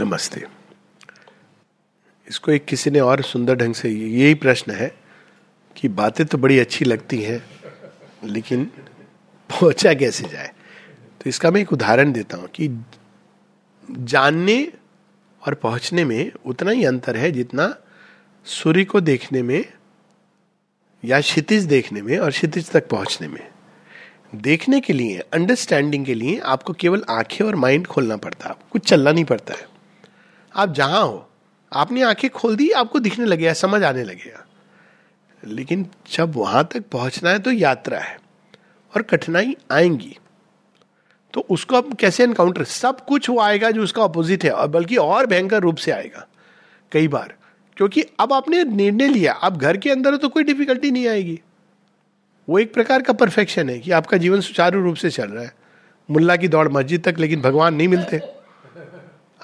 नमस्ते। इसको एक किसी ने और सुंदर ढंग से, यही प्रश्न है कि बातें तो बड़ी अच्छी लगती हैं, लेकिन पहुँचा कैसे जाए? तो इसका मैं एक उदाहरण देता हूँ कि जानने और पहुँचने में उतना ही अंतर है जितना सूर्य को देखने में या क्षितिज देखने में और क्षितिज तक पहुँचने में। देखने के लिए अंडरस्टैंडिंग के लिए आपको केवल आँखें और माइंड खोलना पड़ता है कुछ चलना नहीं पड़ता है। आप जहाँ हो, आपने आँखें खोल दी, आपको दिखने लगेगा समझ आने लगेगा लेकिन जब वहाँ तक पहुँचना है तो यात्रा है और कठिनाई आएँगी। तो उसको अब कैसे एनकाउंटर सब कुछ वो आएगा जो उसका अपोजिट है, और बल्कि और भयंकर रूप से आएगा, कई बार। क्योंकि अब आपने निर्णय लिया, अब घर के अंदर तो कोई डिफिकल्टी नहीं आएगी। वो एक प्रकार का परफेक्शन है कि आपका जीवन सुचारू रूप से चल रहा है। मुल्ला की दौड़ मस्जिद तक, लेकिन भगवान नहीं मिलते।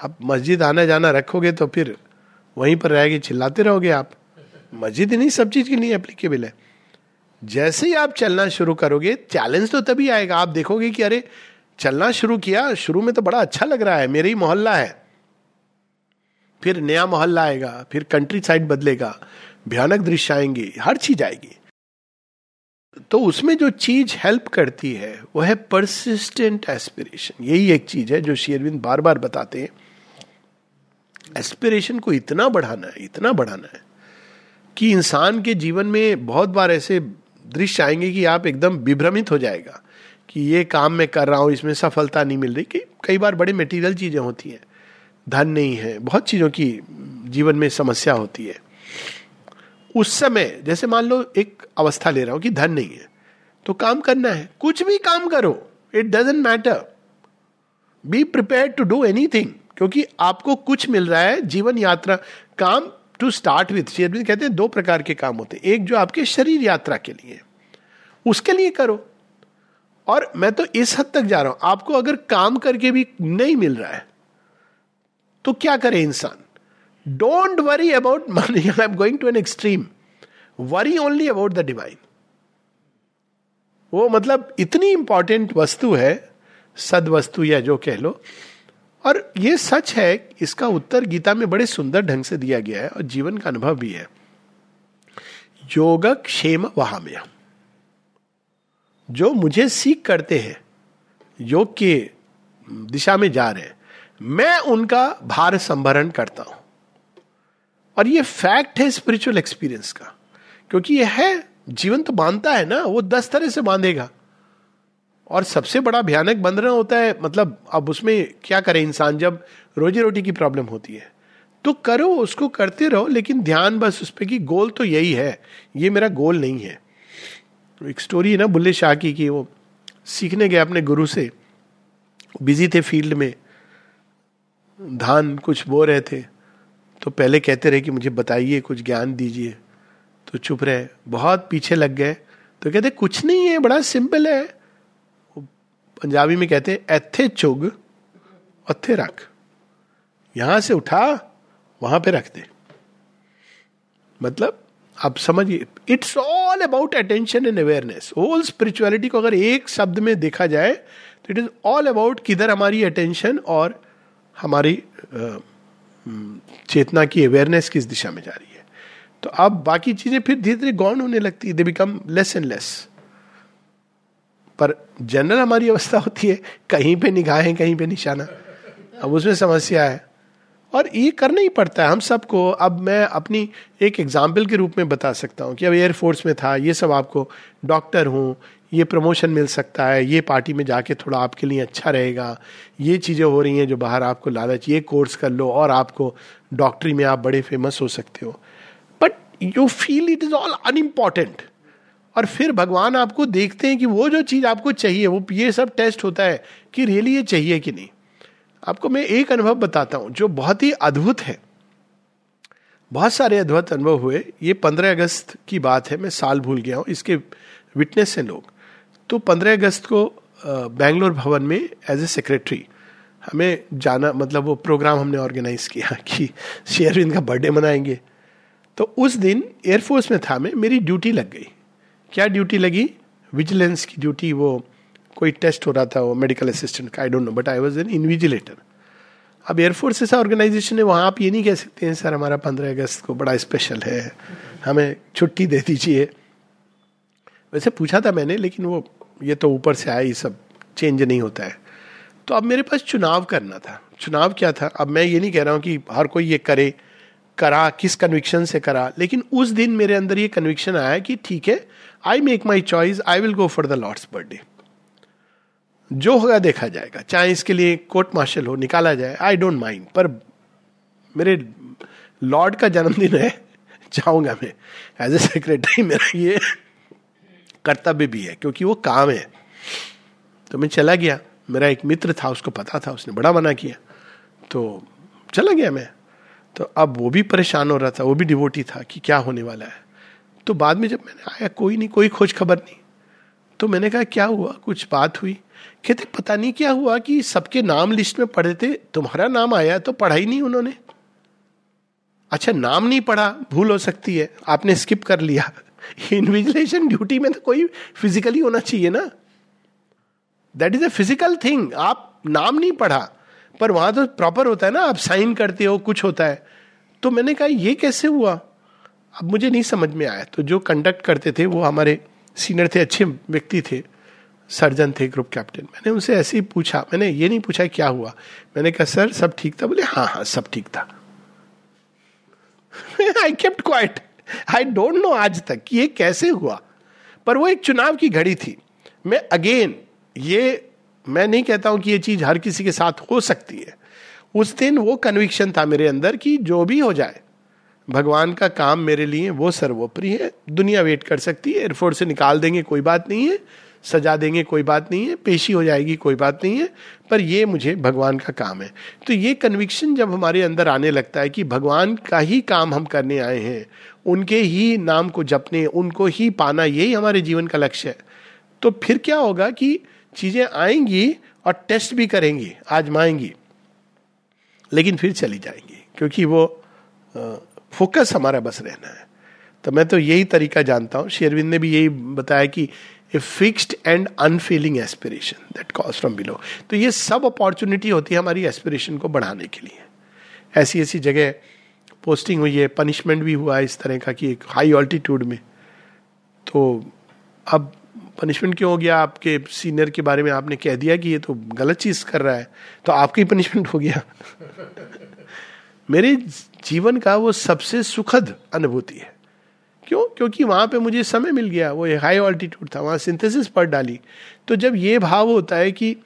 आप मस्जिद आना जाना रखोगे तो फिर वहीं पर रहेगी चिल्लाते रहोगे आप। मस्जिद नहीं सब चीज़ के लिए एप्लीकेबल है। जैसे ही आप चलना शुरू करोगे चैलेंज तो तभी आएगा। आप देखोगे कि अरे, चलना शुरू किया, शुरू में तो बड़ा अच्छा लग रहा है, मेरा ही मोहल्ला है। फिर नया मोहल्ला आएगा, फिर कंट्री साइड बदलेगा, भयानक दृश्य आएँगे, हर चीज़ आएगी। तो उसमें जो चीज़ हेल्प करती है, वह है परसिस्टेंट एस्पिरेशन यही एक चीज़ है जो शेरविंद बार बार बताते हैं। एस्पिरेशन को इतना बढ़ाना है, इतना बढ़ाना है कि इंसान के जीवन में बहुत बार ऐसे दृश्य आएँगे कि आप एकदम विभ्रमित हो जाएगा कि ये काम मैं कर रहा हूँ, इसमें सफलता नहीं मिल रही। कि कई बार बड़े मेटीरियल चीज़ें होती हैं। धन नहीं है, बहुत चीज़ों की जीवन में समस्या होती है। उस समय, जैसे मान लो एक अवस्था ले रहा हूँ कि धन नहीं है तो काम करना है। कुछ भी काम करो it doesn't matter be prepare to do any क्योंकि आपको कुछ मिल रहा है, जीवन यात्रा काम टू स्टार्ट विथ शेरविंद कहते हैं दो प्रकार के काम होते हैं। एक जो आपके शरीर यात्रा के लिए उसके लिए करो। और मैं तो इस हद तक जा रहा हूँ, आपको अगर काम करके भी नहीं मिल रहा है तो क्या करे इंसान? Don't worry about money I am going to an extreme worry only about the divine वो मतलब इतनी इंपॉर्टेंट वस्तु है सद वस्तु या जो कह लो और ये सच है, इसका उत्तर गीता में बड़े सुंदर ढंग से दिया गया है और जीवन का अनुभव भी है। योग क्षेम वहाम्य। जो मुझे सीख करते हैं, योग के दिशा में जा रहे हैं, मैं उनका भार संभरण करता हूँ। और ये फैक्ट है स्पिरिचुअल एक्सपीरियंस का, क्योंकि यह है, जीवन तो बांधता है ना, वो दस तरह से बांधेगा। और सबसे बड़ा भयानक बंधना होता है मतलब अब उसमें क्या करे इंसान जब रोजी रोटी की प्रॉब्लम होती है? तो करो, उसको करते रहो, लेकिन ध्यान बस उस पर कि गोल तो यही है, ये मेरा गोल नहीं है। एक स्टोरी है ना बुल्ले शाह की कि वो सीखने गए अपने गुरु से बिज़ी थे फ़ील्ड में, धान कुछ बो रहे थे तो पहले कहते रहे कि मुझे बताइए, कुछ ज्ञान दीजिए तो चुप रहे, बहुत पीछे लग गए तो कहते कुछ नहीं है, बड़ा सिंपल है। पंजाबी में कहते हैं एथे चुग, अथे रख। यहाँ से उठा, वहाँ पे रख दे। मतलब आप समझिए it's all about attention and awareness whole spirituality को अगर एक शब्द में देखा जाए तो इट इज़ ऑल अबाउट किधर हमारी अटेंशन और हमारी चेतना की अवेयरनेस किस दिशा में जा रही है। तो अब बाकी चीज़ें फिर धीरे धीरे गौन होने लगती है they become less and less पर जनरल हमारी अवस्था होती है, कहीं पे निगाहें कहीं पे निशाना। अब उसमें समस्या है। और ये करना ही पड़ता है। हम सबको, अब मैं अपनी एक एग्ज़ाम्पल के रूप में बता सकता हूँ कि अब एयरफोर्स में था, ये सब आपको डॉक्टर हूँ, ये प्रमोशन मिल सकता है, ये पार्टी में जाके थोड़ा आपके लिए अच्छा रहेगा, ये चीज़ें हो रही हैं जो बाहर आपको लालच, ये कोर्स कर लो और आपको डॉक्टरी में आप बड़े फ़ेमस हो सकते हो। But you feel it is all unimportant और फिर भगवान आपको देखते हैं कि वो जो चीज़ आपको चाहिए, वो ये सब टेस्ट होता है कि रियली ये चाहिए कि नहीं। आपको मैं एक अनुभव बताता हूँ जो बहुत ही अद्भुत है। बहुत सारे अद्भुत अनुभव हुए। ये पंद्रह अगस्त की बात है, मैं साल भूल गया हूँ, इसके विटनेस हैं लोग। तो पंद्रह अगस्त को बैंगलोर भवन में एज ए सेक्रेटरी हमें जाना मतलब वो प्रोग्राम हमने ऑर्गेनाइज किया कि शेयरविंद का बर्थडे मनाएँगे। तो उस दिन एयरफोर्स में था मैं, मेरी ड्यूटी लग गई। क्या ड्यूटी लगी? विजिलेंस की ड्यूटी वो कोई टेस्ट हो रहा था, वो मेडिकल असिस्टेंट का I don't know but I was an invigilator अब एयरफोर्स ऐसा ऑर्गेनाइजेशन है वहाँ आप ये नहीं कह सकते हैं, सर, हमारा पंद्रह अगस्त को बड़ा स्पेशल है, हमें छुट्टी दे दीजिए। वैसे पूछा था मैंने, लेकिन वो, ये तो ऊपर से आया, ये सब चेंज नहीं होता है। तो अब मेरे पास चुनाव करना था। चुनाव क्या था? अब मैं ये नहीं कह रहा हूँ कि हर कोई ये करे करा, किस कन्विक्शन से करा। लेकिन उस दिन मेरे अंदर ये कन्विक्शन आया कि ठीक है I make my choice I will go for the lord's birthday जो होगा देखा जाएगा। चाहे इसके लिए कोर्ट मार्शल हो, निकाला जाए आई डोंट माइंड पर मेरे लॉर्ड का जन्मदिन है, जाऊँगा मैं। एज ए सेक्रेटरी मेरा ये कर्तव्य भी है, क्योंकि वो काम है। तो मैं चला गया। मेरा एक मित्र था, उसको पता था, उसने बड़ा मना किया। तो चला गया मैं। तो अब वो भी परेशान हो रहा था, वो भी डिवोटी था कि क्या होने वाला है। तो बाद में जब मैंने आया, कोई नहीं, कोई खोज खबर नहीं। तो मैंने कहा, क्या हुआ? कुछ बात हुई? कहते, पता नहीं क्या हुआ कि सबके नाम लिस्ट में पढ़े थे, तुम्हारा नाम आया तो पढ़ा ही नहीं उन्होंने। अच्छा नाम नहीं पढ़ा, भूल हो सकती है, आपने स्किप कर लिया। इनविजिलेशन ड्यूटी में तो कोई फिजिकली होना चाहिए ना। That is a physical thing आप नाम नहीं पढ़ा। पर वहाँ तो प्रॉपर होता है ना, आप साइन करते हो, कुछ होता है। तो मैंने कहा, ये कैसे हुआ? अब मुझे नहीं समझ में आया। तो जो कंडक्ट करते थे, वो हमारे सीनियर थे, अच्छे व्यक्ति थे सर्जन थे ग्रुप कैप्टन मैंने उनसे ऐसे ही पूछा, मैंने ये नहीं पूछा क्या हुआ। मैंने कहा, सर, सब ठीक था? बोले हाँ हाँ सब ठीक था। I kept quiet I don't know आज तक ये कैसे हुआ। पर वो एक चुनाव की घड़ी थी। मैं अगेन ये मैं नहीं कहता हूँ कि ये चीज़ हर किसी के साथ हो सकती है। उस दिन वो कन्विक्शन था मेरे अंदर कि जो भी हो जाए, भगवान का काम मेरे लिए वो सर्वोपरि है। दुनिया वेट कर सकती है एयरफोर्स से निकाल देंगे, कोई बात नहीं है। सजा देंगे, कोई बात नहीं है। पेशी हो जाएगी, कोई बात नहीं है। पर ये मुझे भगवान का काम है। तो ये कन्विक्शन जब हमारे अंदर आने लगता है कि भगवान का ही काम हम करने आए हैं, उनके ही नाम को जपने, उनको ही पाना, यही हमारे जीवन का लक्ष्य है। तो फिर क्या होगा कि चीज़ें आएँगी और टेस्ट भी करेंगी, आजमाएँगी, लेकिन फिर चली जाएँगी, क्योंकि वो फोकस हमारा बस रहना है। तो मैं तो यही तरीका जानता हूँ। शेरविंद ने भी यही बताया कि a fixed and unfeeling aspiration that cause from below तो ये सब अपॉर्चुनिटी होती है हमारी एस्पिरेशन को बढ़ाने के लिए। ऐसी ऐसी जगह पोस्टिंग हुई है पनिशमेंट भी हुआ है इस तरह का कि एक हाई ऑल्टीट्यूड में। तो अब पनिशमेंट क्यों हो गया? आपके सीनियर के बारे में आपने कह दिया कि ये तो गलत चीज़ कर रहा है। तो आपकी पनिशमेंट हो गया। मेरे जीवन का वो सबसे सुखद अनुभूति है। क्यों? क्योंकि वहाँ पे मुझे समय मिल गया। वो हाई ऑल्टीट्यूड था, वहाँ सिंथेसिस पढ़ डाली। तो जब ये भाव होता है कि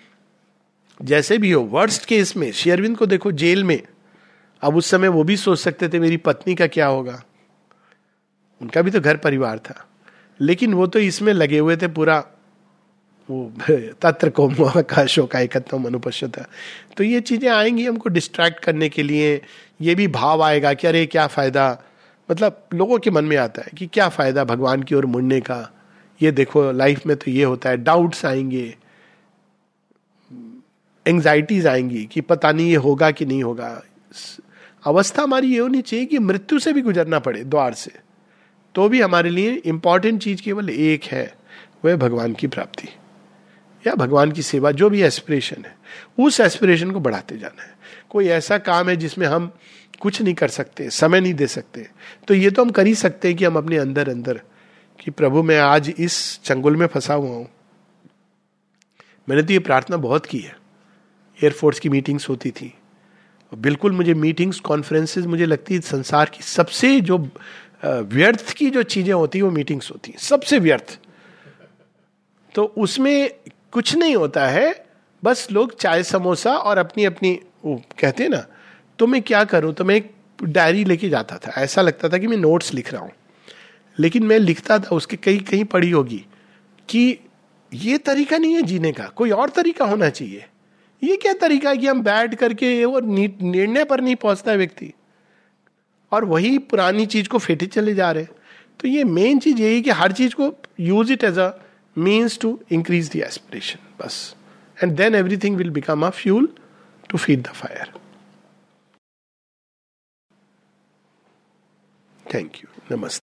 जैसे भी हो वर्स्ट केस में शेयरविंद को देखो जेल में। अब उस समय वो भी सोच सकते थे, मेरी पत्नी का क्या होगा? उनका भी तो घर परिवार था। लेकिन वो तो इसमें लगे हुए थे पूरा वो तत्र को का शोक एकत्व अनुपश्यता। तो ये चीज़ें आएँगी हमको डिस्ट्रैक्ट करने के लिए। ये भी भाव आएगा कि अरे क्या फ़ायदा? मतलब लोगों के मन में आता है कि क्या फ़ायदा भगवान की ओर मुड़ने का? ये देखो लाइफ में तो ये होता है डाउट्स आएँगे। एंग्जाइटीज आएँगी कि पता नहीं ये होगा कि नहीं होगा। अवस्था हमारी ये होनी चाहिए कि मृत्यु से भी गुजरना पड़े, द्वार से। तो भी हमारे लिए इंपॉर्टेंट चीज़ केवल एक है, वह भगवान की प्राप्ति। या भगवान की सेवा, जो भी एस्पिरेशन है, उस एस्पिरेशन को बढ़ाते जाना है। कोई ऐसा काम है जिसमें हम कुछ नहीं कर सकते, समय नहीं दे सकते तो ये तो हम कर ही सकते हैं कि हम अपने अंदर अंदर कि प्रभु, मैं आज इस चंगुल में फंसा हुआ हूँ। मैंने तो ये प्रार्थना बहुत की है। एयरफोर्स की मीटिंग्स होती थी। बिल्कुल मुझे मीटिंग्स कॉन्फ्रेंसेस मुझे लगती है, संसार की सबसे जो व्यर्थ की जो चीज़ें होती है, वो मीटिंग्स होती हैं। सबसे व्यर्थ। तो उसमें कुछ नहीं होता है। बस लोग चाय, समोसा और अपनी अपनी वो कहते हैं ना तो मैं क्या करूँ? तो मैं एक डायरी लेके जाता था। ऐसा लगता था कि मैं नोट्स लिख रहा हूँ। लेकिन मैं लिखता था, उसके कहीं कहीं पढ़ी होगी कि ये तरीका नहीं है जीने का। कोई और तरीका होना चाहिए। ये क्या तरीका है कि हम बैठ करके वो निर्णय पर नहीं पहुँचता व्यक्ति? और वही पुरानी चीज़ को फेटे चले जा रहे तो ये मेन चीज़ यही कि हर चीज़ को use it as a means to increase the aspiration बस। And then everything will become a fuel to feed the fire thank you नमस्ते